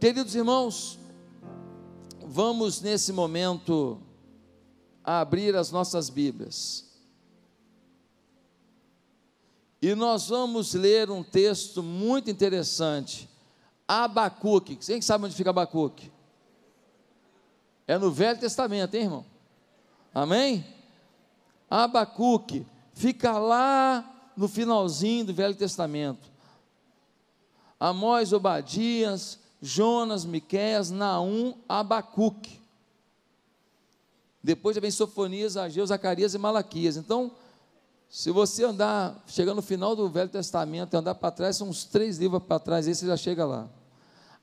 Queridos irmãos, vamos nesse momento abrir as nossas Bíblias. E nós vamos ler um texto muito interessante. Abacuque. Quem sabe onde fica Abacuque? É no Velho Testamento, hein, irmão? Amém? Abacuque fica lá no finalzinho do Velho Testamento. Amós, Obadias, Jonas, Miqueias, Naum, Abacuque. Depois já vem Sofonias, Ageu, Zacarias e Malaquias. Então, se você andar, chegando no final do Velho Testamento e andar para trás, são uns três livros para trás, esse já chega lá.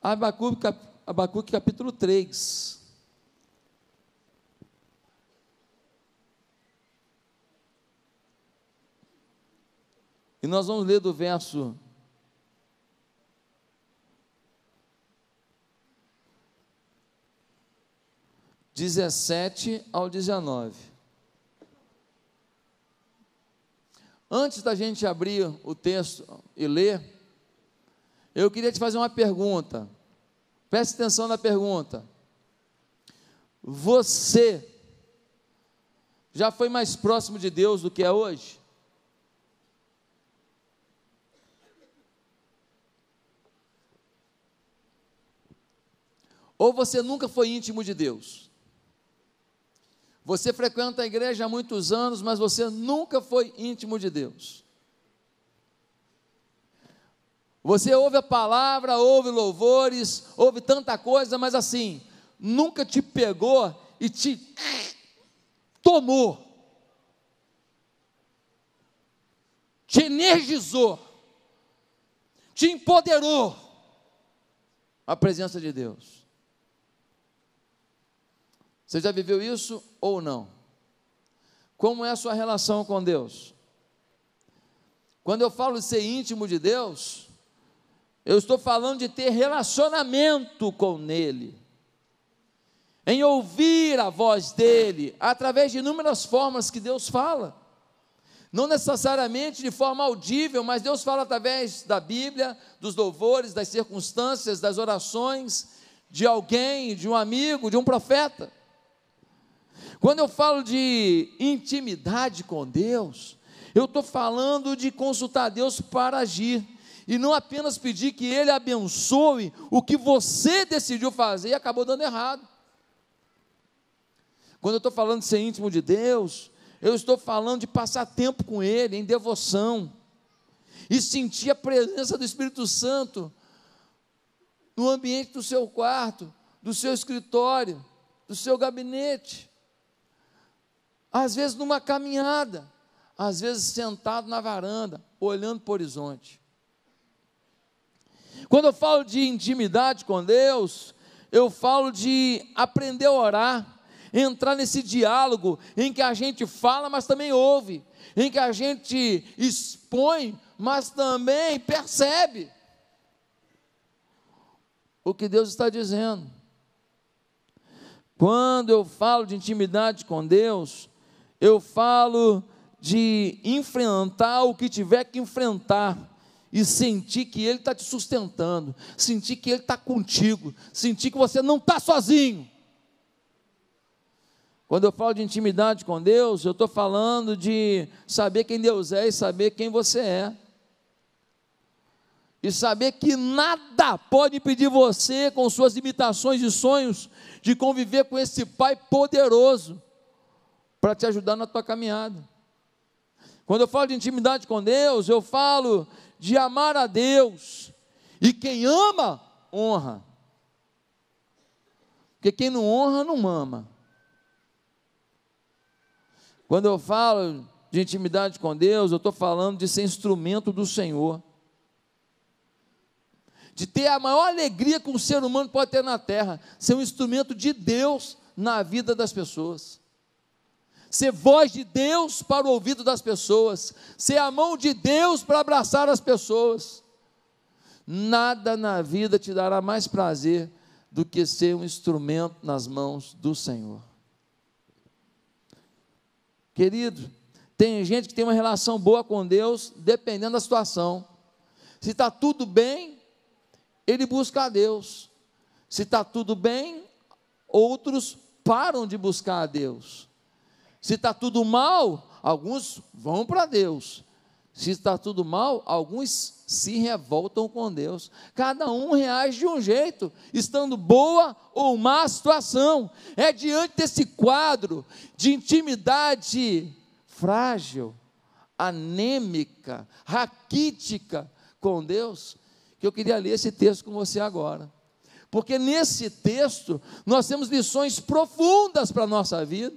Abacuque, cap, Abacuque capítulo 3. E nós vamos ler do verso 17 ao 19. Antes da gente abrir o texto e ler, eu queria te fazer uma pergunta. Preste atenção na pergunta. Você já foi mais próximo de Deus do que é hoje? Ou você nunca foi íntimo de Deus? Você frequenta a igreja há muitos anos, mas você nunca foi íntimo de Deus. Você ouve a palavra, ouve louvores, ouve tanta coisa, mas assim, nunca te pegou e te tomou, te energizou, te empoderou a presença de Deus. Você já viveu isso ou não? Como é a sua relação com Deus? Quando eu falo de ser íntimo de Deus, eu estou falando de ter relacionamento com Ele, em ouvir a voz dEle, através de inúmeras formas que Deus fala. Não necessariamente de forma audível, mas Deus fala através da Bíblia, dos louvores, das circunstâncias, das orações, de alguém, de um amigo, de um profeta. Quando eu falo de intimidade com Deus, eu estou falando de consultar Deus para agir, e não apenas pedir que Ele abençoe o que você decidiu fazer e acabou dando errado. Quando eu estou falando de ser íntimo de Deus, eu estou falando de passar tempo com Ele, em devoção, e sentir a presença do Espírito Santo no ambiente do seu quarto, do seu escritório, do seu gabinete às vezes numa caminhada, às vezes sentado na varanda, olhando para o horizonte. Quando eu falo de intimidade com Deus, eu falo de aprender a orar, entrar nesse diálogo em que a gente fala, mas também ouve, em que a gente expõe, mas também percebe o que Deus está dizendo. Quando eu falo de intimidade com Deus, eu falo de enfrentar o que tiver que enfrentar e sentir que Ele está te sustentando, sentir que Ele está contigo, sentir que você não está sozinho. Quando eu falo de intimidade com Deus, eu estou falando de saber quem Deus é e saber quem você é. E saber que nada pode impedir você, com suas limitações e sonhos, de conviver com esse Pai poderoso para te ajudar na tua caminhada. Quando eu falo de intimidade com Deus, eu falo de amar a Deus. E quem ama, honra. Porque quem não honra, não ama. Quando eu falo de intimidade com Deus, eu estou falando de ser instrumento do Senhor. De ter a maior alegria que um ser humano pode ter na terra, ser um instrumento de Deus na vida das pessoas ser voz de Deus para o ouvido das pessoas, ser a mão de Deus para abraçar as pessoas. Nada na vida te dará mais prazer do que ser um instrumento nas mãos do Senhor. Querido, tem gente que tem uma relação boa com Deus, dependendo da situação. Se está tudo bem, ele busca a Deus. Se está tudo bem, outros param de buscar a Deus. Se está tudo mal, alguns vão para Deus. Se está tudo mal, alguns se revoltam com Deus. Cada um reage de um jeito, estando boa ou má situação. É diante desse quadro de intimidade frágil, anêmica, raquítica com Deus, que eu queria ler esse texto com você agora. Porque nesse texto nós temos lições profundas para a nossa vida.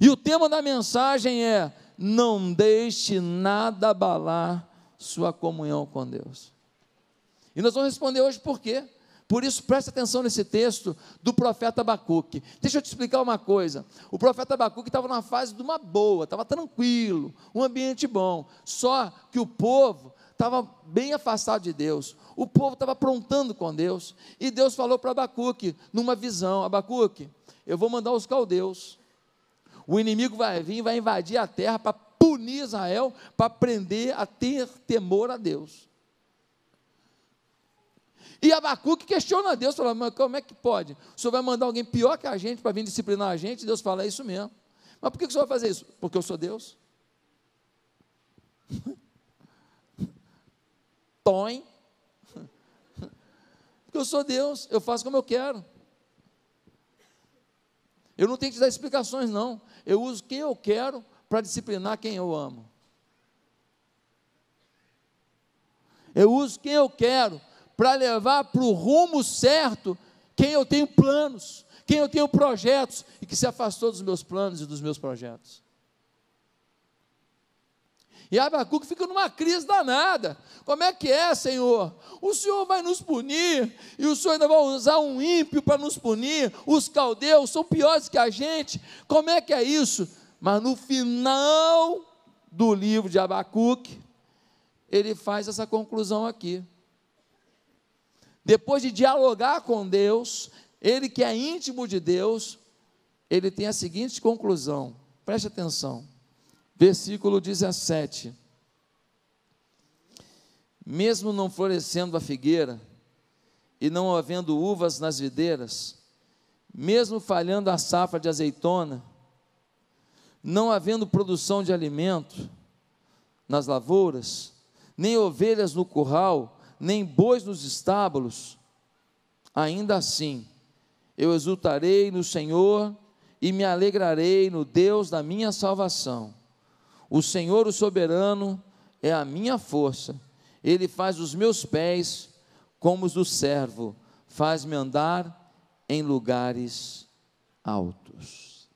E o tema da mensagem é: não deixe nada abalar sua comunhão com Deus. E nós vamos responder hoje por quê? Por isso, preste atenção nesse texto do profeta Abacuque. Deixa eu te explicar uma coisa. O profeta Abacuque estava numa fase de uma boa, estava tranquilo, um ambiente bom. Só que o povo estava bem afastado de Deus. O povo estava aprontando com Deus. E Deus falou para Abacuque, numa visão: Abacuque, eu vou mandar os caldeus. O inimigo vai vir, vai invadir a terra para punir Israel, para aprender a ter temor a Deus. E Abacuque questiona Deus, fala, mas como é que pode? O senhor vai mandar alguém pior que a gente para vir disciplinar a gente? Deus fala, é isso mesmo. Mas por que o senhor vai fazer isso? Porque eu sou Deus. Põe. Porque eu sou Deus, eu faço como eu quero. Eu não tenho que te dar explicações, não. Eu uso quem eu quero para disciplinar quem eu amo. Eu uso quem eu quero para levar para o rumo certo quem eu tenho planos, quem eu tenho projetos e que se afastou dos meus planos e dos meus projetos. E Abacuque fica numa crise danada. Como é que é, Senhor? O Senhor vai nos punir, e o Senhor ainda vai usar um ímpio para nos punir. Os caldeus são piores que a gente. Como é que é isso? Mas no final do livro de Abacuque, ele faz essa conclusão aqui. Depois de dialogar com Deus, ele que é íntimo de Deus, ele tem a seguinte conclusão: preste atenção versículo 17. Mesmo não florescendo a figueira, e não havendo uvas nas videiras, mesmo falhando a safra de azeitona, não havendo produção de alimento nas lavouras, nem ovelhas no curral, nem bois nos estábulos, ainda assim eu exultarei no Senhor e me alegrarei no Deus da minha salvação. O Senhor, o soberano, é a minha força. Ele faz os meus pés como os do servo, faz-me andar em lugares altos.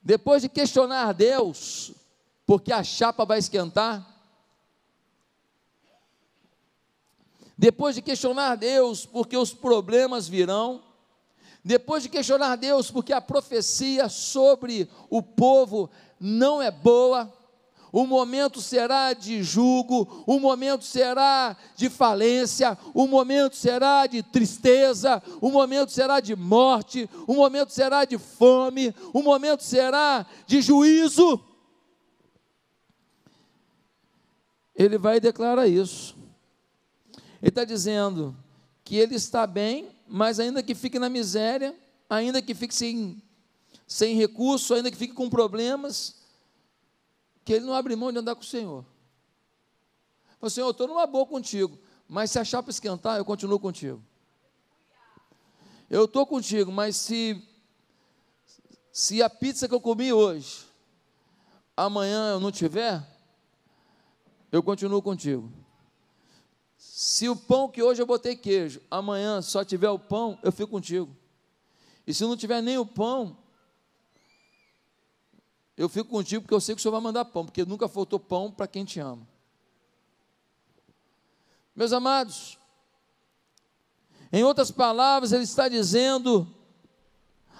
Depois de questionar Deus, porque a chapa vai esquentar, depois de questionar Deus, porque os problemas virão, depois de questionar Deus, porque a profecia sobre o povo não é boa, o momento será de julgo, o momento será de falência, o momento será de tristeza, o momento será de morte, o momento será de fome, o momento será de juízo. Ele vai declarar isso. Ele está dizendo que ele está bem mas ainda que fique na miséria, ainda que fique sem, sem recurso, ainda que fique com problemas, que ele não abre mão de andar com o Senhor. Fala, Senhor, eu estou numa boa contigo, mas se a chapa esquentar, eu continuo contigo. Eu estou contigo, mas se, se a pizza que eu comi hoje, amanhã eu não tiver, eu continuo contigo. Se o pão que hoje eu botei queijo, amanhã só tiver o pão, eu fico contigo. E se não tiver nem o pão, eu fico contigo porque eu sei que o Senhor vai mandar pão, porque nunca faltou pão para quem te ama. Meus amados, em outras palavras, ele está dizendo: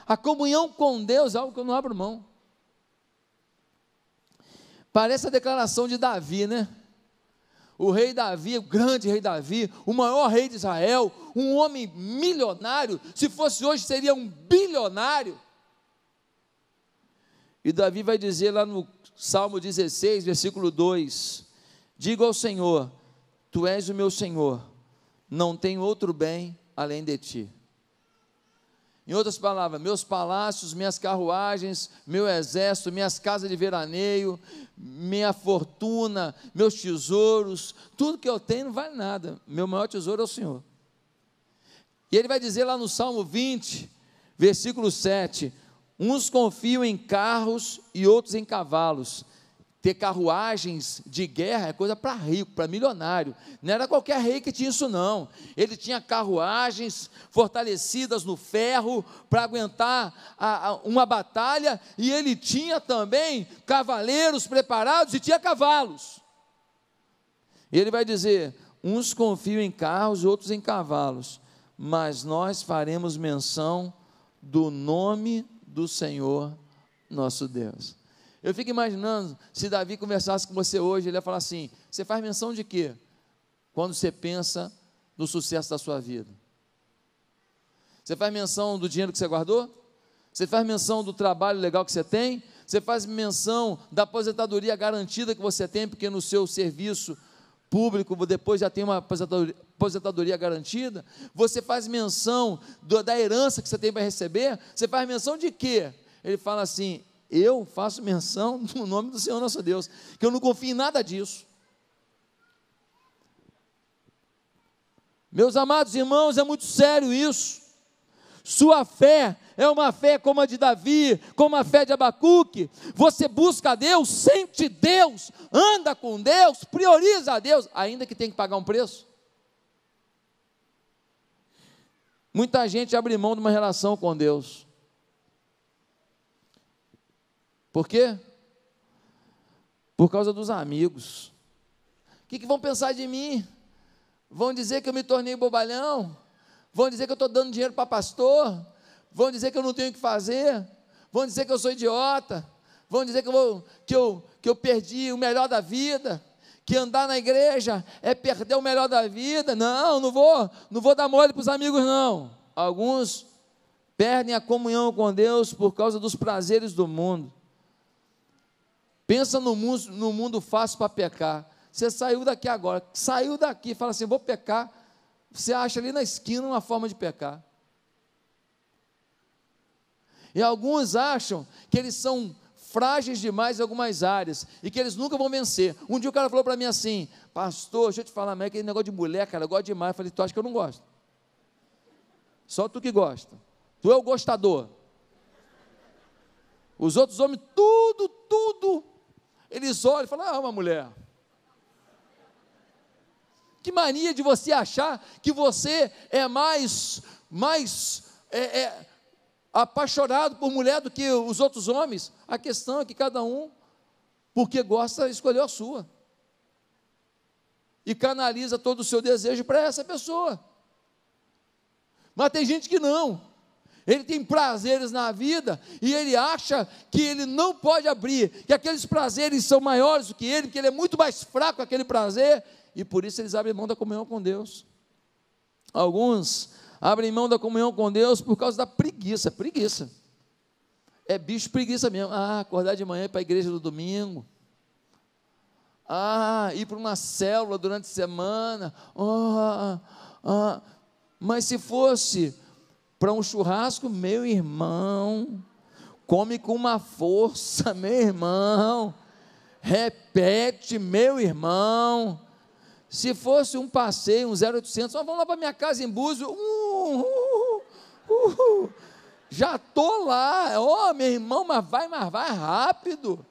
a comunhão com Deus é algo que eu não abro mão. Parece a declaração de Davi, né? O rei Davi, o grande rei Davi, o maior rei de Israel, um homem milionário, se fosse hoje seria um bilionário. E Davi vai dizer lá no Salmo 16, versículo 2: Digo ao Senhor, Tu és o meu Senhor, não tenho outro bem além de ti. Em outras palavras, meus palácios, minhas carruagens, meu exército, minhas casas de veraneio, minha fortuna, meus tesouros, tudo que eu tenho não vale nada. Meu maior tesouro é o Senhor. E ele vai dizer lá no Salmo 20, versículo 7: Uns confiam em carros e outros em cavalos, ter carruagens de guerra é coisa para rico, para milionário. Não era qualquer rei que tinha isso, não. Ele tinha carruagens fortalecidas no ferro para aguentar a, a, uma batalha, e ele tinha também cavaleiros preparados e tinha cavalos. Ele vai dizer: uns confiam em carros, outros em cavalos, mas nós faremos menção do nome do Senhor nosso Deus. Eu fico imaginando se Davi conversasse com você hoje, ele ia falar assim: você faz menção de quê? Quando você pensa no sucesso da sua vida. Você faz menção do dinheiro que você guardou? Você faz menção do trabalho legal que você tem? Você faz menção da aposentadoria garantida que você tem, porque no seu serviço público depois já tem uma aposentadoria, aposentadoria garantida? Você faz menção do, da herança que você tem para receber? Você faz menção de quê? Ele fala assim: eu faço menção no nome do Senhor nosso Deus, que eu não confio em nada disso. Meus amados irmãos, é muito sério isso. Sua fé é uma fé como a de Davi, como a fé de Abacuque. Você busca Deus, sente Deus, anda com Deus, prioriza a Deus, ainda que tenha que pagar um preço. Muita gente abre mão de uma relação com Deus. Por quê? Por causa dos amigos. O que, que vão pensar de mim? Vão dizer que eu me tornei bobalhão? Vão dizer que eu estou dando dinheiro para pastor? Vão dizer que eu não tenho o que fazer? Vão dizer que eu sou idiota? Vão dizer que eu, vou, que eu, que eu perdi o melhor da vida? Que andar na igreja é perder o melhor da vida? Não, não vou, não vou dar mole para os amigos, não. Alguns perdem a comunhão com Deus por causa dos prazeres do mundo. Pensa no mundo, no mundo fácil para pecar. Você saiu daqui agora, saiu daqui, fala assim: vou pecar. Você acha ali na esquina uma forma de pecar. E alguns acham que eles são frágeis demais em algumas áreas e que eles nunca vão vencer. Um dia o cara falou para mim assim: Pastor, deixa eu te falar, mas aquele negócio de mulher, cara, eu gosto demais. Eu falei: Tu acha que eu não gosto? Só tu que gosta. Tu é o gostador. Os outros homens, tudo, tudo eles olham e falam: Ah, uma mulher. Que mania de você achar que você é mais, mais é, é, apaixonado por mulher do que os outros homens. A questão é que cada um, porque gosta, escolheu a sua. E canaliza todo o seu desejo para essa pessoa. Mas tem gente que não ele tem prazeres na vida e ele acha que ele não pode abrir, que aqueles prazeres são maiores do que ele, que ele é muito mais fraco aquele prazer, e por isso eles abrem mão da comunhão com Deus. Alguns abrem mão da comunhão com Deus por causa da preguiça, preguiça. É bicho preguiça mesmo. Ah, acordar de manhã para a igreja no domingo. Ah, ir para uma célula durante a semana. Ah, ah. Mas se fosse para um churrasco, meu irmão, come com uma força, meu irmão, repete, meu irmão. Se fosse um passeio, um 0800, nós vamos lá para minha casa em Búzios, uh, uh, uh, uh, já estou lá, ó oh, meu irmão, mas vai, mas vai rápido.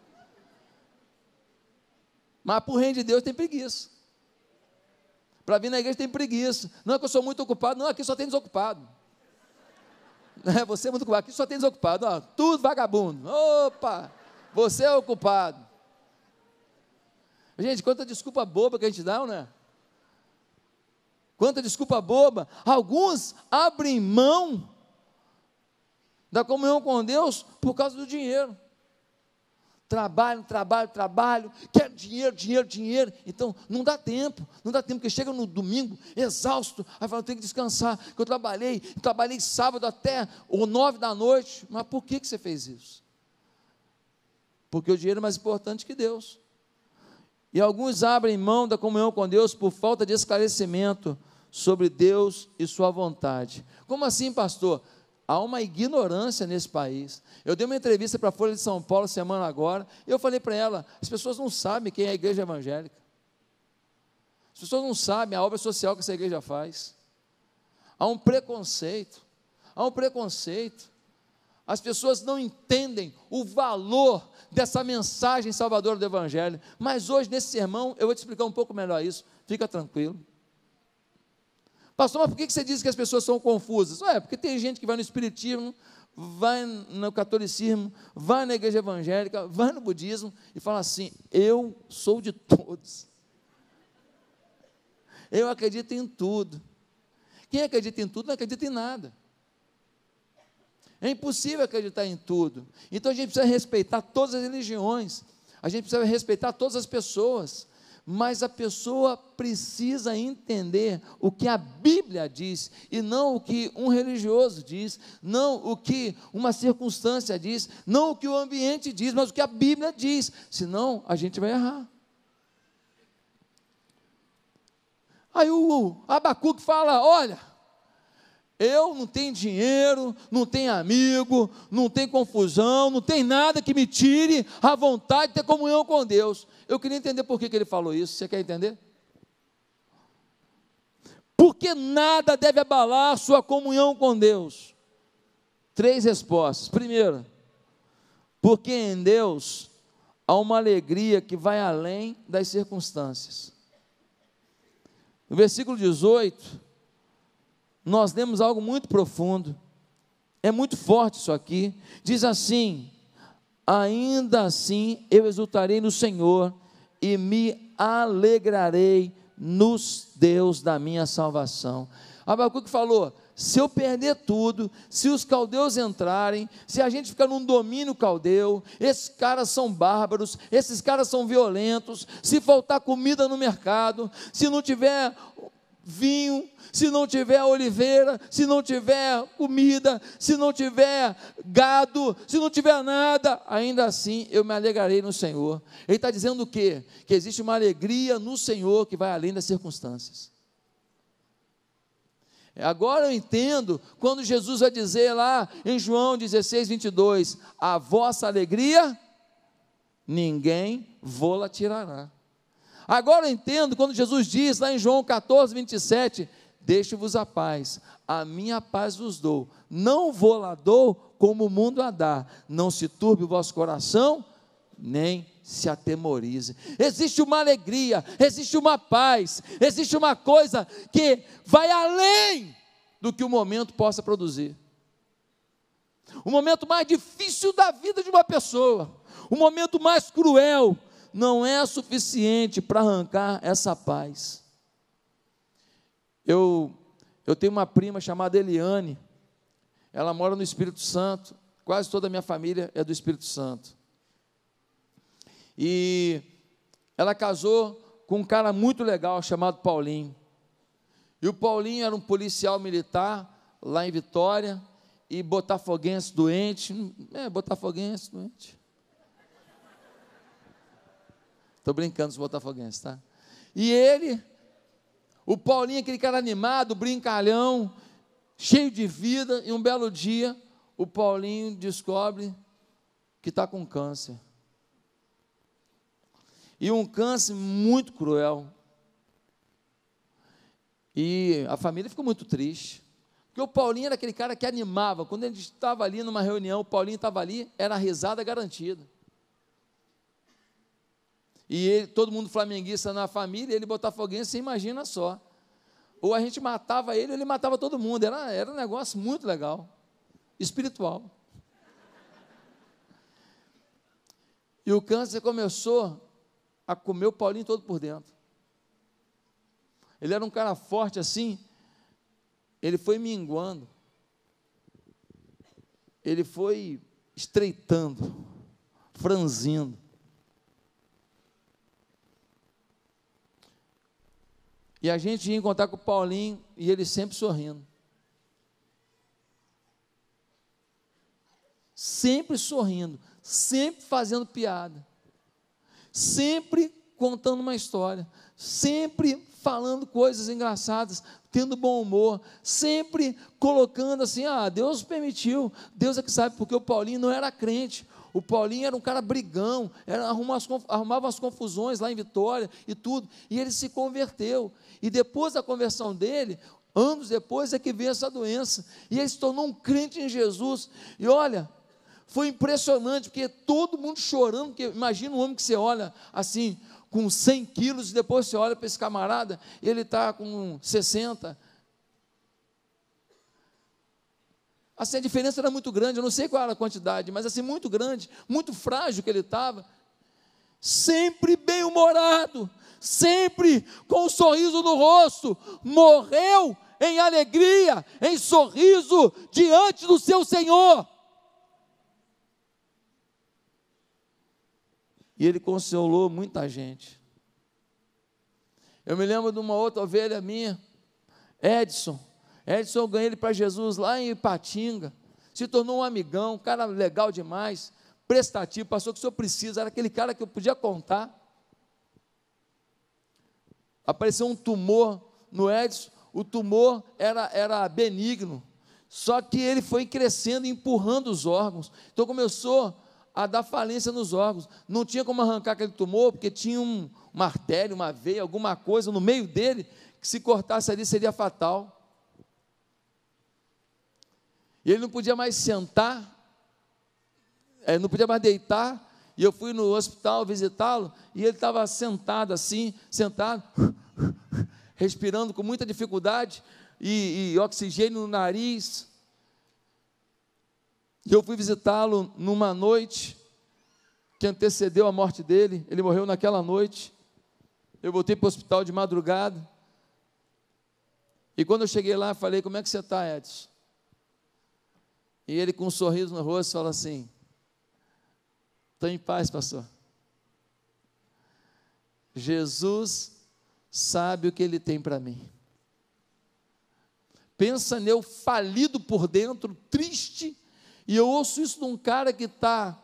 Mas para o reino de Deus tem preguiça. Para vir na igreja tem preguiça. Não é que eu sou muito ocupado, não, aqui só tem desocupado. Você é muito ocupado. Aqui só tem desocupado. Ó, tudo vagabundo. Opa! Você é ocupado. Gente, quanta desculpa boba que a gente dá, né? Quanta desculpa boba. Alguns abrem mão da comunhão com Deus por causa do dinheiro. Trabalho, trabalho, trabalho, quero dinheiro, dinheiro, dinheiro. Então, não dá tempo, não dá tempo, porque chega no domingo, exausto, aí fala, eu tenho que descansar, que eu trabalhei, trabalhei sábado até ou nove da noite. Mas por que, que você fez isso? Porque o dinheiro é mais importante que Deus. E alguns abrem mão da comunhão com Deus por falta de esclarecimento sobre Deus e Sua vontade. Como assim, pastor? Há uma ignorância nesse país. Eu dei uma entrevista para a Folha de São Paulo semana agora, e eu falei para ela: as pessoas não sabem quem é a igreja evangélica. As pessoas não sabem a obra social que essa igreja faz. Há um preconceito. Há um preconceito. As pessoas não entendem o valor dessa mensagem salvadora do Evangelho. Mas hoje, nesse sermão, eu vou te explicar um pouco melhor isso. Fica tranquilo. Pastor, mas por que você diz que as pessoas são confusas? É, porque tem gente que vai no Espiritismo, vai no catolicismo, vai na igreja evangélica, vai no budismo e fala assim: eu sou de todos. Eu acredito em tudo. Quem acredita em tudo não acredita em nada. É impossível acreditar em tudo. Então a gente precisa respeitar todas as religiões, a gente precisa respeitar todas as pessoas, mas a pessoa precisa entender o que a Bíblia diz e não o que um religioso diz, não o que uma circunstância diz, não o que o ambiente diz, mas o que a Bíblia diz, senão a gente vai errar. Aí o Abacuque fala: Olha, eu não tenho dinheiro, não tenho amigo, não tenho confusão, não tem nada que me tire a vontade de ter comunhão com Deus. Eu queria entender por que, que ele falou isso. Você quer entender? Porque nada deve abalar sua comunhão com Deus. Três respostas. Primeiro, porque em Deus há uma alegria que vai além das circunstâncias. No versículo 18, nós lemos algo muito profundo, é muito forte isso aqui. Diz assim: Ainda assim eu exultarei no Senhor e me alegrarei nos Deus da minha salvação. Abacuque falou: se eu perder tudo, se os caldeus entrarem, se a gente ficar num domínio caldeu, esses caras são bárbaros, esses caras são violentos, se faltar comida no mercado, se não tiver vinho, se não tiver oliveira, se não tiver comida, se não tiver gado, se não tiver nada, ainda assim eu me alegrarei no Senhor. Ele está dizendo o quê? Que existe uma alegria no Senhor que vai além das circunstâncias. Agora eu entendo quando Jesus vai dizer lá em João 16, 22: A vossa alegria ninguém vô-la tirará. Agora eu entendo quando Jesus diz lá em João 14, 27, deixe-vos a paz, a minha paz vos dou, não vou lá dou como o mundo a dá, não se turbe o vosso coração, nem se atemorize. Existe uma alegria, existe uma paz, existe uma coisa que vai além do que o momento possa produzir. O momento mais difícil da vida de uma pessoa, o momento mais cruel, não é suficiente para arrancar essa paz. Eu, eu tenho uma prima chamada Eliane, ela mora no Espírito Santo, quase toda a minha família é do Espírito Santo. E ela casou com um cara muito legal chamado Paulinho. E o Paulinho era um policial militar lá em Vitória e botafoguense doente, é, botafoguense doente. Estou brincando os botafoguenses, tá? E ele, o Paulinho, aquele cara animado, brincalhão, cheio de vida, e um belo dia, o Paulinho descobre que está com câncer. E um câncer muito cruel. E a família ficou muito triste. Porque o Paulinho era aquele cara que animava. Quando ele estava ali numa reunião, o Paulinho estava ali, era risada garantida e ele, todo mundo flamenguista na família, ele botafoguense, você imagina só. Ou a gente matava ele, ou ele matava todo mundo. Era, era um negócio muito legal, espiritual. E o câncer começou a comer o Paulinho todo por dentro. Ele era um cara forte assim, ele foi minguando, ele foi estreitando, franzindo. E a gente ia encontrar com o Paulinho e ele sempre sorrindo. Sempre sorrindo, sempre fazendo piada, sempre contando uma história, sempre falando coisas engraçadas, tendo bom humor, sempre colocando assim: ah, Deus permitiu, Deus é que sabe, porque o Paulinho não era crente. O Paulinho era um cara brigão, era, arrumava, as, confusões lá em Vitória e tudo, e ele se converteu. E depois da conversão dele, anos depois é que veio essa doença, e ele se tornou um crente em Jesus. E olha, foi impressionante, porque todo mundo chorando, porque imagina um homem que você olha assim, com 100 quilos, e depois você olha para esse camarada, ele está com 60. Assim, a diferença era muito grande, eu não sei qual era a quantidade, mas assim, muito grande, muito frágil que ele estava. Sempre bem-humorado, sempre com um sorriso no rosto, morreu em alegria, em sorriso diante do seu Senhor. E ele consolou muita gente. Eu me lembro de uma outra ovelha minha, Edson. Edson, eu ganhei ele para Jesus lá em Ipatinga. Se tornou um amigão, um cara legal demais, prestativo, passou o que o senhor precisa. Era aquele cara que eu podia contar. Apareceu um tumor no Edson, o tumor era, era benigno, só que ele foi crescendo, empurrando os órgãos. Então começou a dar falência nos órgãos. Não tinha como arrancar aquele tumor, porque tinha um, uma artéria, uma veia, alguma coisa no meio dele, que se cortasse ali seria fatal. E ele não podia mais sentar, é, não podia mais deitar. E eu fui no hospital visitá-lo, e ele estava sentado assim, sentado, respirando com muita dificuldade, e, e oxigênio no nariz. E eu fui visitá-lo numa noite que antecedeu a morte dele. Ele morreu naquela noite. Eu voltei para o hospital de madrugada. E quando eu cheguei lá, falei: Como é que você está, Edson? E ele, com um sorriso no rosto, fala assim: Estou em paz, pastor. Jesus sabe o que ele tem para mim. Pensa nele falido por dentro, triste, e eu ouço isso de um cara que está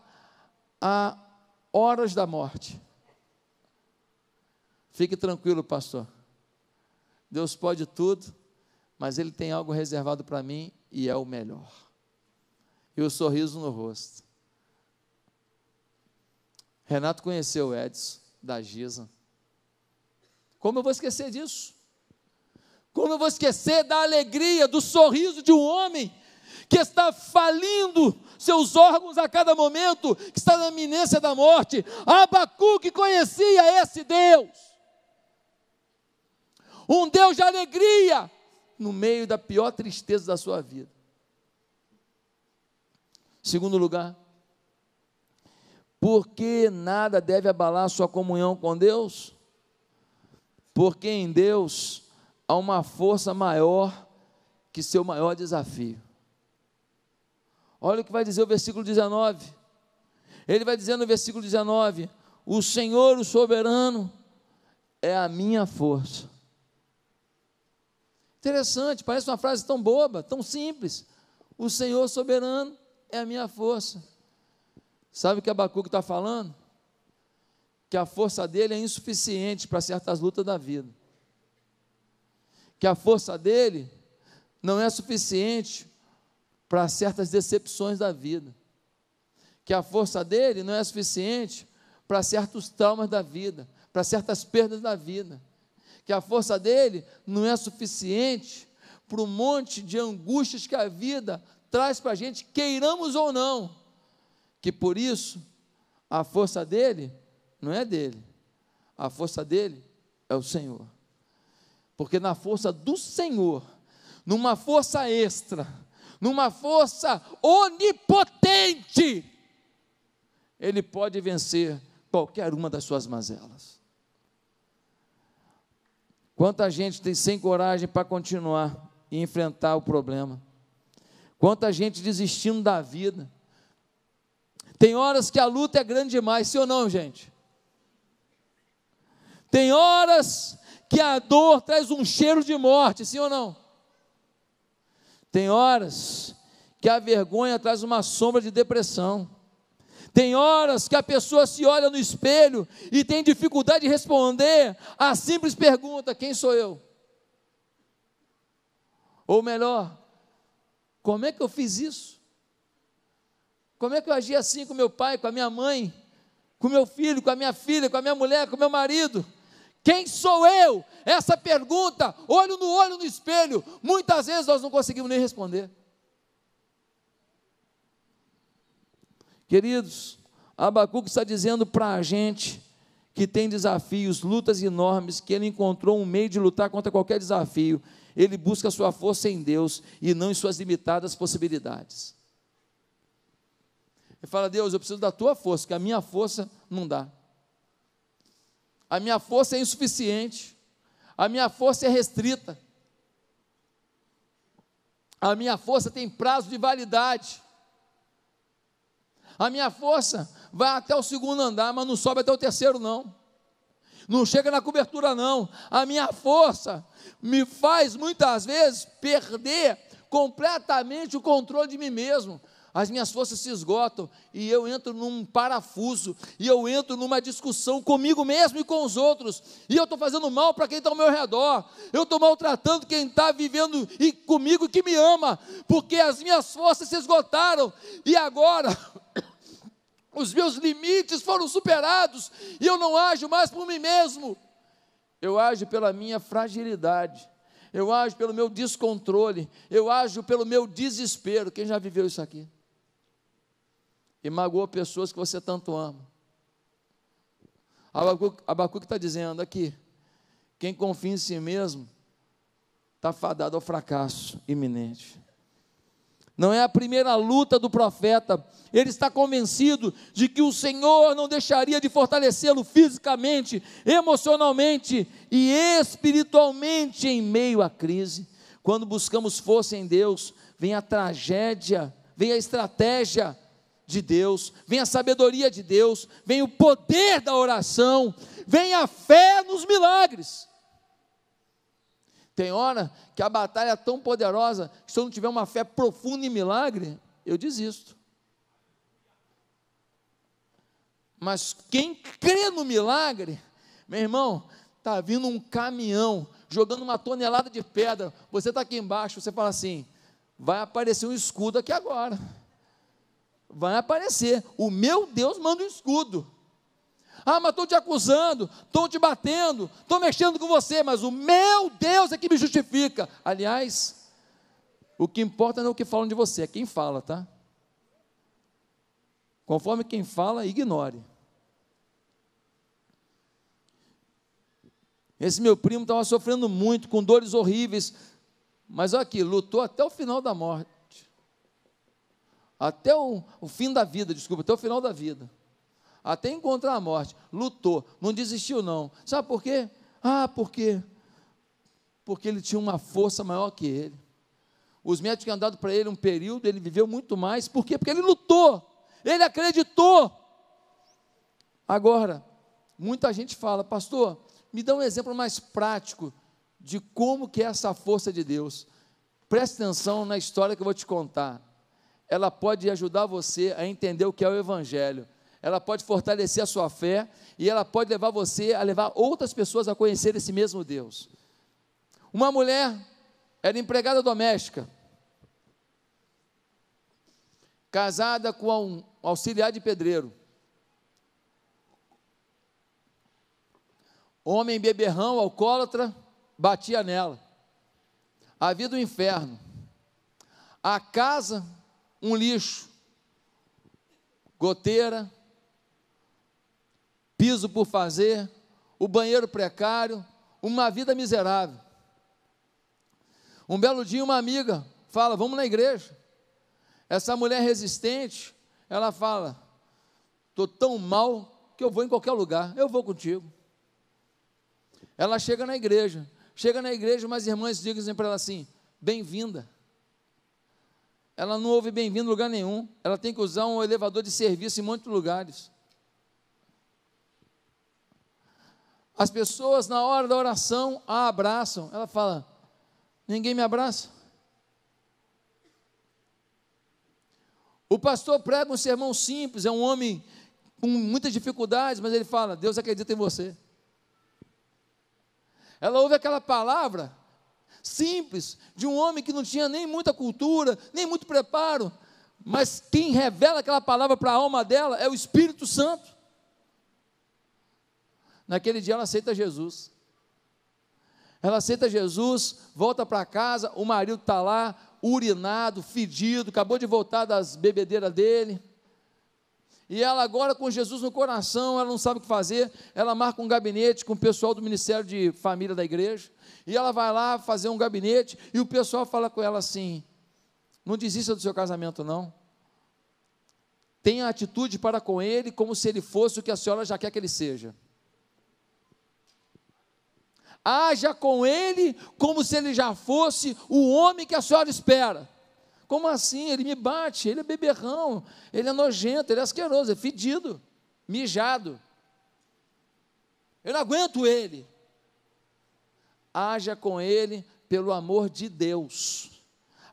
a horas da morte. Fique tranquilo, pastor. Deus pode tudo, mas Ele tem algo reservado para mim e é o melhor. E o sorriso no rosto. Renato conheceu o Edson da Giza. Como eu vou esquecer disso? Como eu vou esquecer da alegria, do sorriso de um homem que está falindo seus órgãos a cada momento, que está na iminência da morte. Abacuque conhecia esse Deus. Um Deus de alegria no meio da pior tristeza da sua vida. Segundo lugar, porque nada deve abalar sua comunhão com Deus? Porque em Deus há uma força maior que seu maior desafio. Olha o que vai dizer o versículo 19. Ele vai dizer no versículo 19: O Senhor, o soberano, é a minha força. Interessante, parece uma frase tão boba, tão simples. O Senhor soberano é a minha força. Sabe o que Abacuque está falando? Que a força dele é insuficiente para certas lutas da vida. Que a força dele não é suficiente para certas decepções da vida. Que a força dele não é suficiente para certos traumas da vida, para certas perdas da vida. Que a força dele não é suficiente para um monte de angústias que a vida traz para a gente, queiramos ou não. Que por isso, a força dele não é dele, a força dele é o Senhor. Porque na força do Senhor, numa força extra, numa força onipotente, ele pode vencer qualquer uma das suas mazelas. Quanta gente tem sem coragem para continuar e enfrentar o problema. Quanta gente desistindo da vida. Tem horas que a luta é grande demais, sim ou não, gente? Tem horas que a dor traz um cheiro de morte, sim ou não? Tem horas que a vergonha traz uma sombra de depressão. Tem horas que a pessoa se olha no espelho e tem dificuldade de responder a simples pergunta: quem sou eu? Ou melhor, como é que eu fiz isso? Como é que eu agi assim com meu pai, com a minha mãe, com meu filho, com a minha filha, com a minha mulher, com meu marido? Quem sou eu? Essa pergunta, olho no olho no espelho, muitas vezes nós não conseguimos nem responder. Queridos, Abacuque está dizendo para a gente que tem desafios, lutas enormes, que ele encontrou um meio de lutar contra qualquer desafio. Ele busca sua força em Deus e não em suas limitadas possibilidades. Ele fala: Deus, eu preciso da tua força, que a minha força não dá. A minha força é insuficiente. A minha força é restrita. A minha força tem prazo de validade. A minha força vai até o segundo andar, mas não sobe até o terceiro, não. Não chega na cobertura, não. A minha força me faz muitas vezes perder completamente o controle de mim mesmo as minhas forças se esgotam e eu entro num parafuso, e eu entro numa discussão comigo mesmo e com os outros, e eu estou fazendo mal para quem está ao meu redor, eu estou maltratando quem está vivendo e comigo que me ama, porque as minhas forças se esgotaram, e agora os meus limites foram superados, e eu não ajo mais por mim mesmo, eu ajo pela minha fragilidade. Eu ajo pelo meu descontrole, eu ajo pelo meu desespero. Quem já viveu isso aqui? e magoou pessoas que você tanto ama. Abacuque está dizendo aqui: quem confia em si mesmo está fadado ao fracasso iminente. Não é a primeira luta do profeta, ele está convencido de que o Senhor não deixaria de fortalecê-lo fisicamente, emocionalmente e espiritualmente em meio à crise. Quando buscamos força em Deus, vem a tragédia, vem a estratégia, de Deus, vem a sabedoria de Deus, vem o poder da oração, vem a fé nos milagres. Tem hora que a batalha é tão poderosa que se eu não tiver uma fé profunda em milagre, eu desisto. Mas quem crê no milagre, meu irmão, está vindo um caminhão jogando uma tonelada de pedra, você está aqui embaixo, você fala assim: vai aparecer um escudo aqui agora vai aparecer. O meu Deus manda um escudo. Ah, mas estou te acusando, estou te batendo, estou mexendo com você, mas o meu Deus é que me justifica. Aliás, o que importa não é o que falam de você, é quem fala, tá? Conforme quem fala, ignore. Esse meu primo estava sofrendo muito, com dores horríveis, mas olha aqui, lutou até o final da morte até o, o fim da vida, desculpa, até o final da vida, até encontrar a morte, lutou, não desistiu não. Sabe por quê? Ah, por quê? Porque ele tinha uma força maior que ele. Os médicos tinham dado para ele um período, ele viveu muito mais. Por quê? Porque ele lutou, ele acreditou. Agora, muita gente fala, pastor, me dá um exemplo mais prático de como que é essa força de Deus. Preste atenção na história que eu vou te contar ela pode ajudar você a entender o que é o Evangelho. Ela pode fortalecer a sua fé e ela pode levar você a levar outras pessoas a conhecer esse mesmo Deus. Uma mulher era empregada doméstica, casada com um auxiliar de pedreiro. Homem beberrão, alcoólatra, batia nela. Havia do inferno. A casa um lixo, goteira, piso por fazer, o banheiro precário, uma vida miserável. Um belo dia, uma amiga fala: Vamos na igreja. Essa mulher resistente, ela fala: Estou tão mal que eu vou em qualquer lugar, eu vou contigo. Ela chega na igreja, chega na igreja, umas irmãs dizem para ela assim: Bem-vinda ela não ouve bem-vindo em lugar nenhum. Ela tem que usar um elevador de serviço em muitos lugares. As pessoas, na hora da oração, a abraçam. Ela fala: Ninguém me abraça. O pastor prega um sermão simples, é um homem com muitas dificuldades, mas ele fala: Deus acredita em você. Ela ouve aquela palavra simples de um homem que não tinha nem muita cultura, nem muito preparo, mas quem revela aquela palavra para a alma dela é o Espírito Santo. Naquele dia ela aceita Jesus. Ela aceita Jesus, volta para casa, o marido está lá, urinado, fedido, acabou de voltar das bebedeiras dele. E ela agora com Jesus no coração, ela não sabe o que fazer, ela marca um gabinete com o pessoal do Ministério de Família da igreja, e ela vai lá fazer um gabinete, e o pessoal fala com ela assim: não desista do seu casamento, não. Tenha atitude para com ele como se ele fosse o que a senhora já quer que ele seja. Haja com ele como se ele já fosse o homem que a senhora espera. Como assim? Ele me bate, ele é beberrão, ele é nojento, ele é asqueroso, é fedido, mijado. Eu não aguento ele. Haja com ele pelo amor de Deus.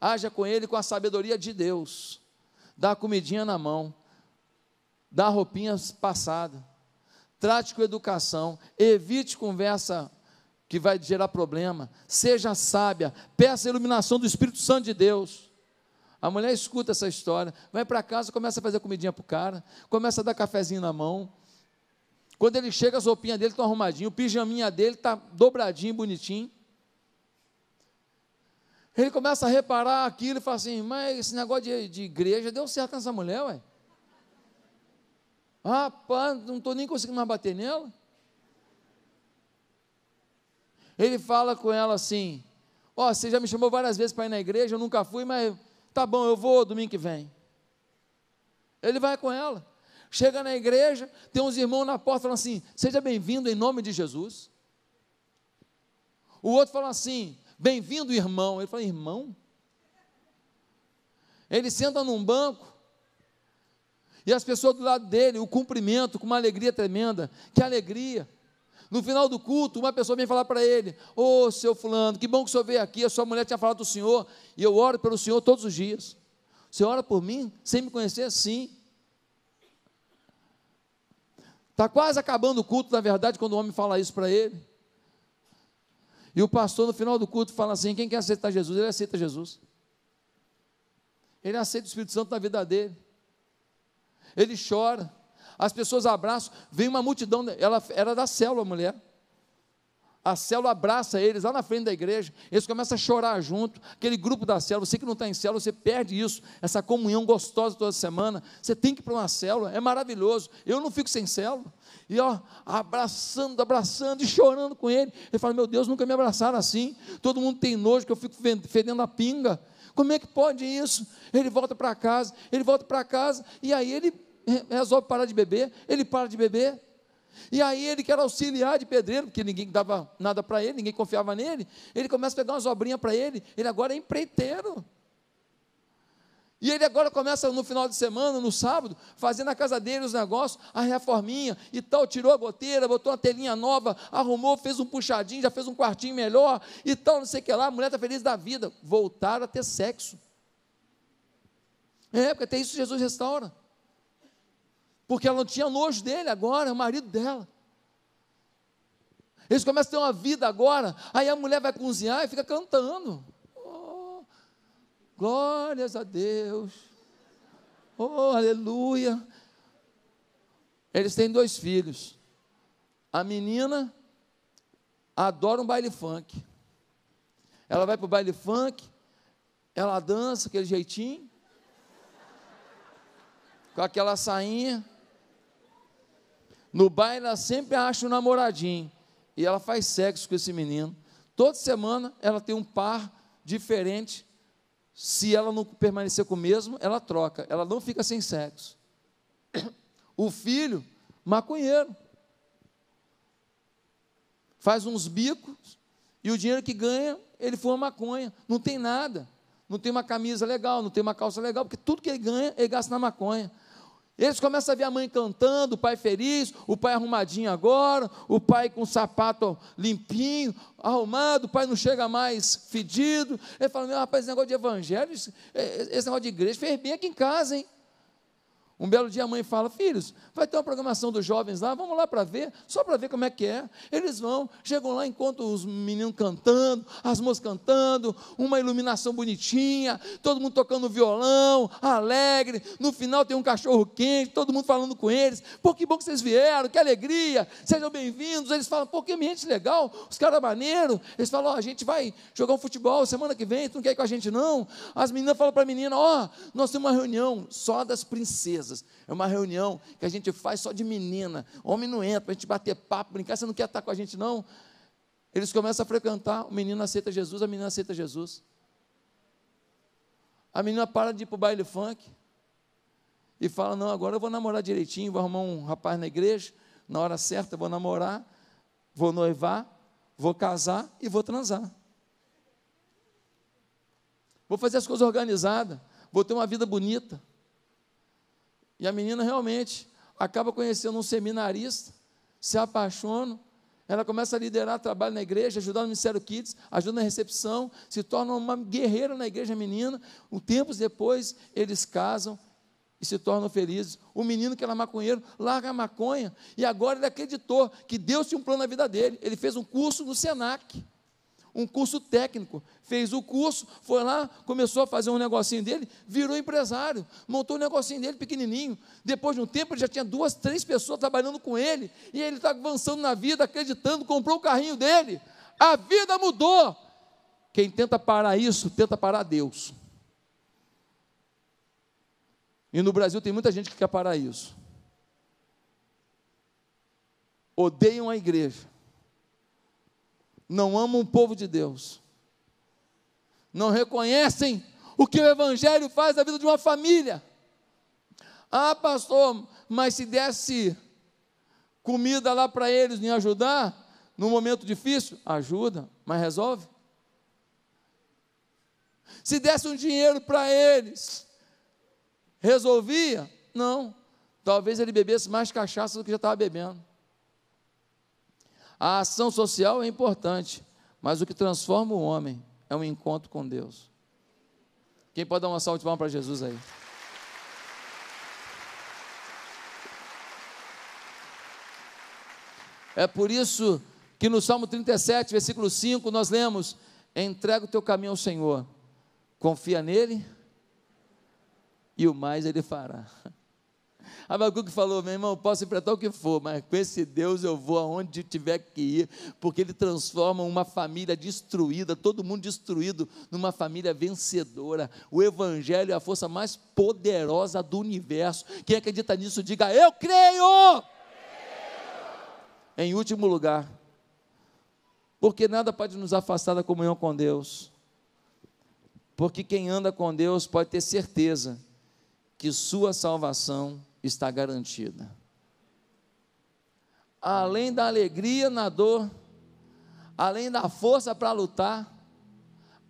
Haja com ele com a sabedoria de Deus. Dá comidinha na mão. Dá roupinha passada. Trate com educação. Evite conversa que vai gerar problema. Seja sábia, peça a iluminação do Espírito Santo de Deus. A mulher escuta essa história, vai para casa, começa a fazer comidinha para o cara, começa a dar cafezinho na mão. Quando ele chega, as roupinhas dele estão arrumadinhas, o pijaminha dele está dobradinho, bonitinho. Ele começa a reparar aquilo e fala assim: Mas esse negócio de, de igreja deu certo nessa mulher, ué. Rapaz, não estou nem conseguindo mais bater nela. Ele fala com ela assim: Ó, oh, você já me chamou várias vezes para ir na igreja, eu nunca fui, mas tá bom, eu vou domingo que vem. Ele vai com ela. Chega na igreja, tem uns irmãos na porta falando assim: Seja bem-vindo em nome de Jesus. O outro fala assim: Bem-vindo, irmão. Ele fala: Irmão? Ele senta num banco e as pessoas do lado dele, o cumprimento com uma alegria tremenda. Que alegria! No final do culto, uma pessoa vem falar para ele: Ô oh, seu Fulano, que bom que o senhor veio aqui. A sua mulher tinha falado do senhor, e eu oro pelo senhor todos os dias. Você ora por mim, sem me conhecer? Sim. Está quase acabando o culto, na verdade, quando o homem fala isso para ele. E o pastor, no final do culto, fala assim: quem quer aceitar Jesus? Ele aceita Jesus. Ele aceita o Espírito Santo na vida dele. Ele chora as pessoas abraçam, vem uma multidão, ela era da célula, a mulher. A célula abraça eles lá na frente da igreja, eles começam a chorar junto. Aquele grupo da célula, você que não está em célula, você perde isso, essa comunhão gostosa toda semana. Você tem que ir para uma célula, é maravilhoso. Eu não fico sem célula. E ó, abraçando, abraçando e chorando com ele. Ele fala: Meu Deus, nunca me abraçaram assim. Todo mundo tem nojo que eu fico fedendo a pinga. Como é que pode isso? Ele volta para casa, ele volta para casa, e aí ele resolve parar de beber, ele para de beber. E aí ele quer auxiliar de pedreiro, porque ninguém dava nada para ele, ninguém confiava nele. Ele começa a pegar umas obrinhas para ele, ele agora é empreiteiro. E ele agora começa no final de semana, no sábado, fazendo na casa dele os negócios, a reforminha e tal, tirou a goteira, botou uma telinha nova, arrumou, fez um puxadinho, já fez um quartinho melhor e tal, não sei o que lá, a mulher está feliz da vida. Voltaram a ter sexo. É, porque até isso Jesus restaura porque ela não tinha nojo dele agora, é o marido dela. Eles começam a ter uma vida agora, aí a mulher vai cozinhar e fica cantando. Oh, glórias a Deus. Oh, aleluia. Eles têm dois filhos. A menina adora um baile funk. Ela vai para o baile funk, ela dança aquele jeitinho, com aquela sainha. No baile ela sempre acha um namoradinho. E ela faz sexo com esse menino. Toda semana ela tem um par diferente. Se ela não permanecer com o mesmo, ela troca. Ela não fica sem sexo. O filho, maconheiro. Faz uns bicos e o dinheiro que ganha, ele fuma maconha. Não tem nada. Não tem uma camisa legal, não tem uma calça legal, porque tudo que ele ganha, ele gasta na maconha. Eles começam a ver a mãe cantando, o pai feliz, o pai arrumadinho agora, o pai com o sapato limpinho, arrumado, o pai não chega mais fedido. Ele fala: Meu rapaz, esse negócio de evangelho, esse negócio de igreja fez bem aqui em casa, hein? Um belo dia a mãe fala: Filhos, vai ter uma programação dos jovens lá, vamos lá para ver, só para ver como é que é. Eles vão, chegam lá, encontram os meninos cantando, as moças cantando, uma iluminação bonitinha, todo mundo tocando violão, alegre. No final tem um cachorro quente, todo mundo falando com eles. Pô, que bom que vocês vieram, que alegria, sejam bem-vindos. Eles falam: Pô, que ambiente legal, os caras maneiros. Eles falam: Ó, oh, a gente vai jogar um futebol semana que vem, tu não quer ir com a gente não? As meninas falam para a menina: Ó, oh, nós temos uma reunião só das princesas princesas. É uma reunião que a gente faz só de menina. Homem não entra para a gente bater papo, brincar. Você não quer estar com a gente, não? Eles começam a frequentar. O menino aceita Jesus, a menina aceita Jesus. A menina para de ir para o baile funk e fala: Não, agora eu vou namorar direitinho, vou arrumar um rapaz na igreja, na hora certa vou namorar, vou noivar, vou casar e vou transar. Vou fazer as coisas organizadas, vou ter uma vida bonita. E a menina realmente acaba conhecendo um seminarista, se apaixona, ela começa a liderar trabalho na igreja, ajudar no Ministério Kids, ajuda na recepção, se torna uma guerreira na igreja menina. Um tempo depois, eles casam e se tornam felizes. O menino que era maconheiro larga a maconha e agora ele acreditou que Deus tinha um plano na vida dele. Ele fez um curso no Senac um curso técnico, fez o curso, foi lá, começou a fazer um negocinho dele, virou empresário, montou um negocinho dele pequenininho. Depois de um tempo, ele já tinha duas, três pessoas trabalhando com ele, e ele está avançando na vida, acreditando, comprou o carrinho dele. A vida mudou. Quem tenta parar isso, tenta parar Deus. E no Brasil tem muita gente que quer parar isso. Odeiam a igreja não amam o povo de Deus, não reconhecem o que o Evangelho faz na vida de uma família. Ah, pastor, mas se desse comida lá para eles, me ajudar, no momento difícil, ajuda, mas resolve. Se desse um dinheiro para eles, resolvia? Não. Talvez ele bebesse mais cachaça do que já estava bebendo. A ação social é importante, mas o que transforma o homem é um encontro com Deus. Quem pode dar uma salva de palmas para Jesus aí? É por isso que no Salmo 37, versículo 5, nós lemos: Entrega o teu caminho ao Senhor, confia nele, e o mais ele fará. Abacuque falou: meu irmão, posso enfrentar o que for, mas com esse Deus eu vou aonde tiver que ir, porque Ele transforma uma família destruída, todo mundo destruído, numa família vencedora. O Evangelho é a força mais poderosa do universo. Quem acredita nisso, diga: Eu creio! Em último lugar, porque nada pode nos afastar da comunhão com Deus. Porque quem anda com Deus pode ter certeza que sua salvação está garantida. Além da alegria na dor, além da força para lutar,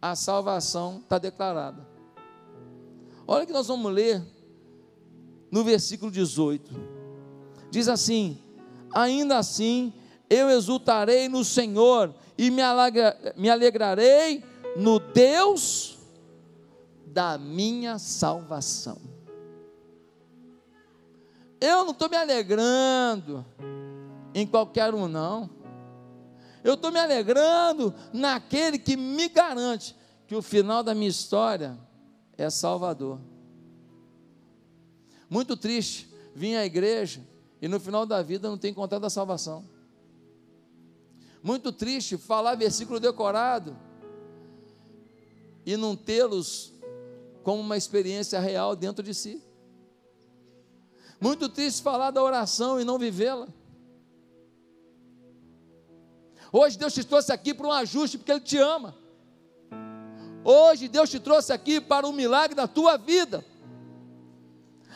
a salvação está declarada. Olha que nós vamos ler no versículo 18. Diz assim: Ainda assim eu exultarei no Senhor e me, me alegrarei no Deus da minha salvação. Eu não estou me alegrando em qualquer um, não. Eu estou me alegrando naquele que me garante que o final da minha história é Salvador. Muito triste vir à igreja e no final da vida não ter encontrado a salvação. Muito triste falar versículo decorado e não tê-los como uma experiência real dentro de si. Muito triste falar da oração e não vivê-la. Hoje Deus te trouxe aqui para um ajuste porque Ele te ama. Hoje Deus te trouxe aqui para um milagre da tua vida.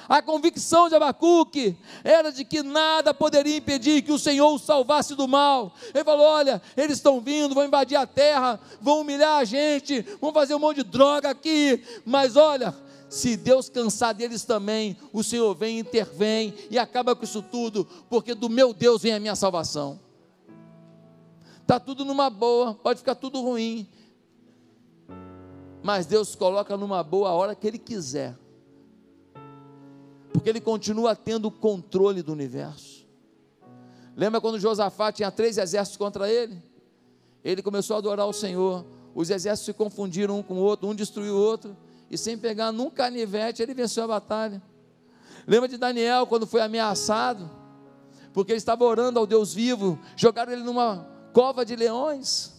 A convicção de Abacuque era de que nada poderia impedir que o Senhor o salvasse do mal. Ele falou: Olha, eles estão vindo, vão invadir a terra, vão humilhar a gente, vão fazer um monte de droga aqui, mas olha, se Deus cansar deles também, o Senhor vem, intervém e acaba com isso tudo, porque do meu Deus vem a minha salvação. Está tudo numa boa, pode ficar tudo ruim, mas Deus coloca numa boa a hora que Ele quiser. porque ele continua tendo o controle do universo. Lembra quando Josafá tinha três exércitos contra ele? Ele começou a adorar o Senhor, os exércitos se confundiram um com o outro, um destruiu o outro, e sem pegar num canivete, ele venceu a batalha. Lembra de Daniel quando foi ameaçado, porque ele estava orando ao Deus vivo, jogaram ele numa cova de leões.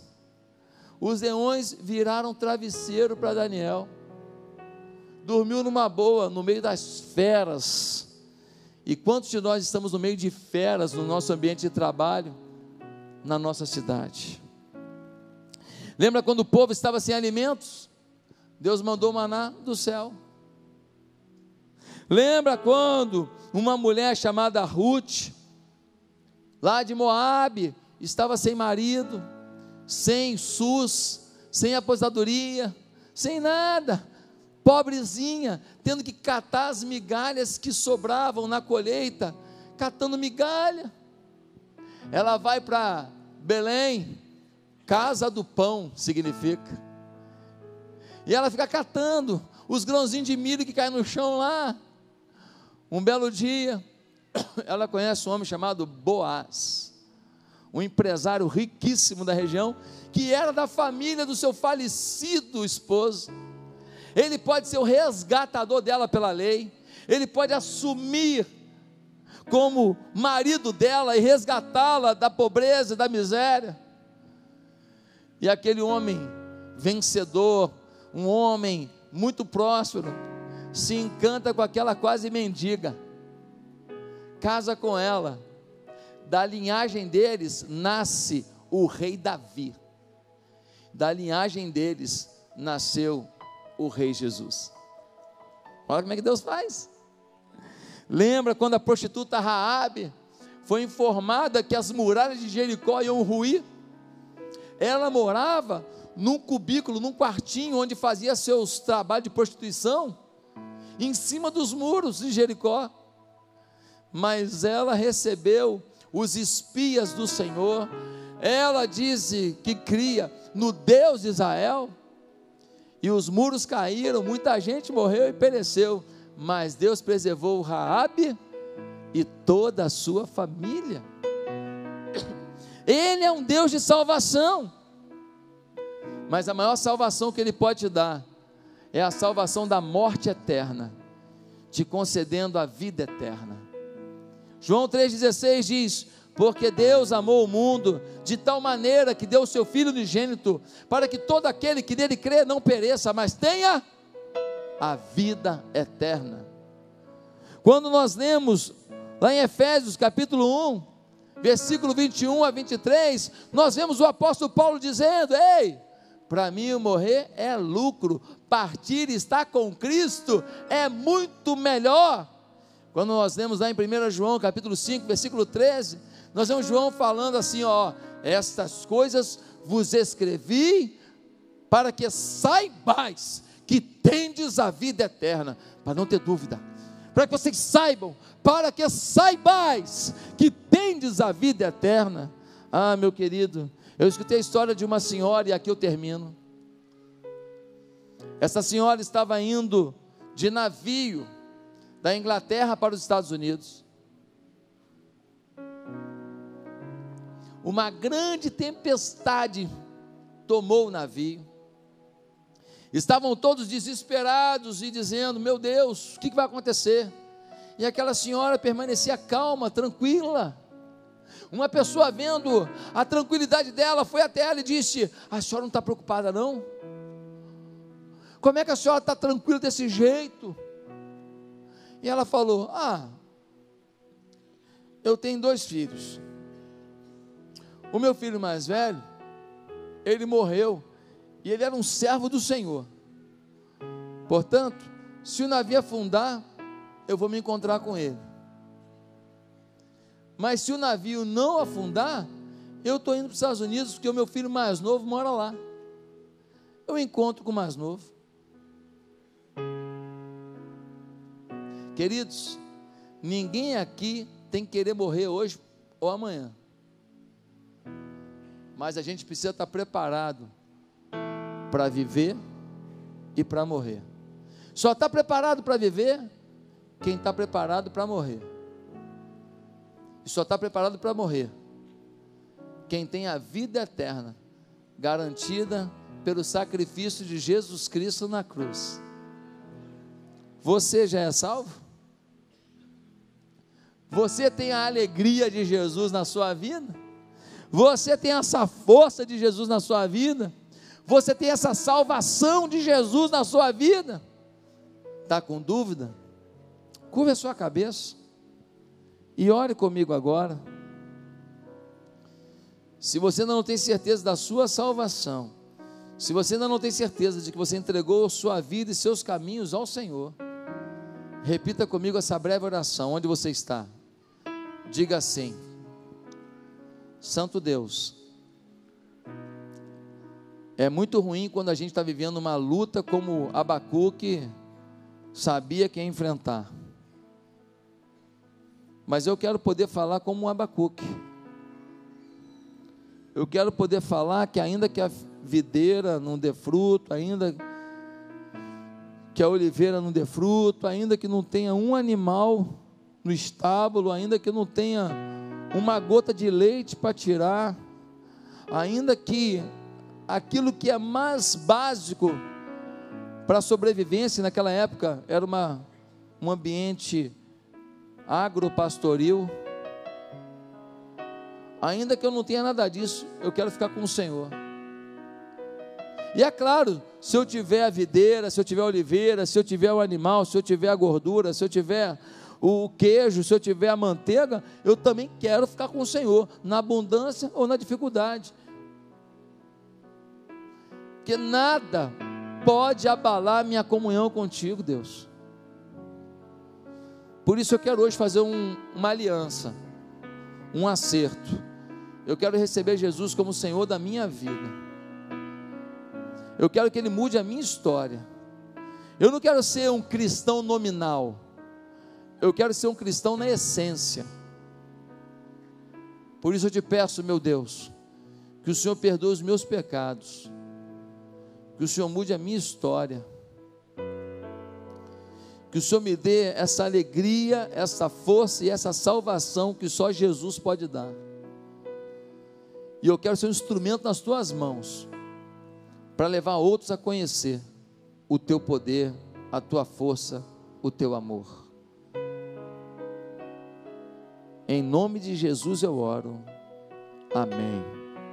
Os leões viraram travesseiro para Daniel. Dormiu numa boa, no meio das feras. E quantos de nós estamos no meio de feras no nosso ambiente de trabalho, na nossa cidade? Lembra quando o povo estava sem alimentos? Deus mandou maná do céu. Lembra quando uma mulher chamada Ruth, lá de Moabe, estava sem marido, sem SUS, sem aposentadoria, sem nada, pobrezinha, tendo que catar as migalhas que sobravam na colheita, catando migalha. Ela vai para Belém, casa do pão significa. E ela fica catando os grãozinhos de milho que caem no chão lá. Um belo dia, ela conhece um homem chamado Boaz, um empresário riquíssimo da região, que era da família do seu falecido esposo. Ele pode ser o resgatador dela pela lei, ele pode assumir como marido dela e resgatá-la da pobreza e da miséria. E aquele homem vencedor, um homem muito próspero, se encanta com aquela quase mendiga, casa com ela, da linhagem deles nasce o rei Davi, da linhagem deles nasceu o rei Jesus. Olha como é que Deus faz. Lembra quando a prostituta Raabe foi informada que as muralhas de Jericó iam ruir? Ela morava num cubículo, num quartinho onde fazia seus trabalhos de prostituição em cima dos muros de Jericó. Mas ela recebeu os espias do Senhor, ela disse que cria no Deus de Israel, e os muros caíram, muita gente morreu e pereceu, mas Deus preservou Raabe e toda a sua família. Ele é um Deus de salvação. Mas a maior salvação que ele pode te dar é a salvação da morte eterna, te concedendo a vida eterna. João 3,16 diz: Porque Deus amou o mundo de tal maneira que deu o seu Filho unigênito, para que todo aquele que nele crê não pereça, mas tenha a vida eterna. Quando nós lemos lá em Efésios capítulo 1, versículo 21 a 23, nós vemos o apóstolo Paulo dizendo: Ei, para mim, morrer é lucro, partir estar com Cristo é muito melhor. Quando nós lemos lá em 1 João, capítulo 5, versículo 13, nós vemos João falando assim: ó, estas coisas vos escrevi para que saibais que tendes a vida eterna, para não ter dúvida, para que vocês saibam, para que saibais que tendes a vida eterna. Ah, meu querido, eu escutei a história de uma senhora, e aqui eu termino. Essa senhora estava indo de navio da Inglaterra para os Estados Unidos. Uma grande tempestade tomou o navio. Estavam todos desesperados e dizendo: Meu Deus, o que vai acontecer? E aquela senhora permanecia calma, tranquila. Uma pessoa vendo a tranquilidade dela foi até ela e disse: A senhora não está preocupada, não? Como é que a senhora está tranquila desse jeito? E ela falou: Ah, eu tenho dois filhos. O meu filho mais velho, ele morreu e ele era um servo do Senhor. Portanto, se o navio afundar, eu vou me encontrar com ele. Mas se o navio não afundar, eu estou indo para os Estados Unidos porque o meu filho mais novo mora lá. Eu encontro com o mais novo. Queridos, ninguém aqui tem que querer morrer hoje ou amanhã. Mas a gente precisa estar preparado para viver e para morrer. Só está preparado para viver quem está preparado para morrer. E só está preparado para morrer quem tem a vida eterna garantida pelo sacrifício de Jesus Cristo na cruz. Você já é salvo? Você tem a alegria de Jesus na sua vida? Você tem essa força de Jesus na sua vida? Você tem essa salvação de Jesus na sua vida? Está com dúvida? Curva a sua cabeça e ore comigo agora. Se você ainda não tem certeza da sua salvação, se você ainda não tem certeza de que você entregou sua vida e seus caminhos ao Senhor, repita comigo essa breve oração, onde você está. Diga assim: Santo Deus, é muito ruim quando a gente está vivendo uma luta como Abacuque sabia que ia enfrentar. Mas eu quero poder falar como um Abacuque. Eu quero poder falar que ainda que a videira não dê fruto, ainda que a oliveira não dê fruto, ainda que não tenha um animal no estábulo, ainda que não tenha uma gota de leite para tirar, ainda que aquilo que é mais básico para a sobrevivência naquela época era uma, um ambiente agropastoril, Ainda que eu não tenha nada disso, eu quero ficar com o Senhor. E é claro, se eu tiver a videira, se eu tiver a oliveira, se eu tiver o animal, se eu tiver a gordura, se eu tiver o queijo, se eu tiver a manteiga, eu também quero ficar com o Senhor, na abundância ou na dificuldade. Que nada pode abalar minha comunhão contigo, Deus. Por isso eu quero hoje fazer um, uma aliança, um acerto eu quero receber Jesus como Senhor da minha vida. Eu quero que Ele mude a minha história. Eu não quero ser um cristão nominal. Eu quero ser um cristão na essência. Por isso eu te peço, meu Deus, que o Senhor perdoe os meus pecados. Que o Senhor mude a minha história. Que o Senhor me dê essa alegria, essa força e essa salvação que só Jesus pode dar. E eu quero ser um instrumento nas tuas mãos para levar outros a conhecer o teu poder, a tua força, o teu amor. Em nome de Jesus eu oro. Amém.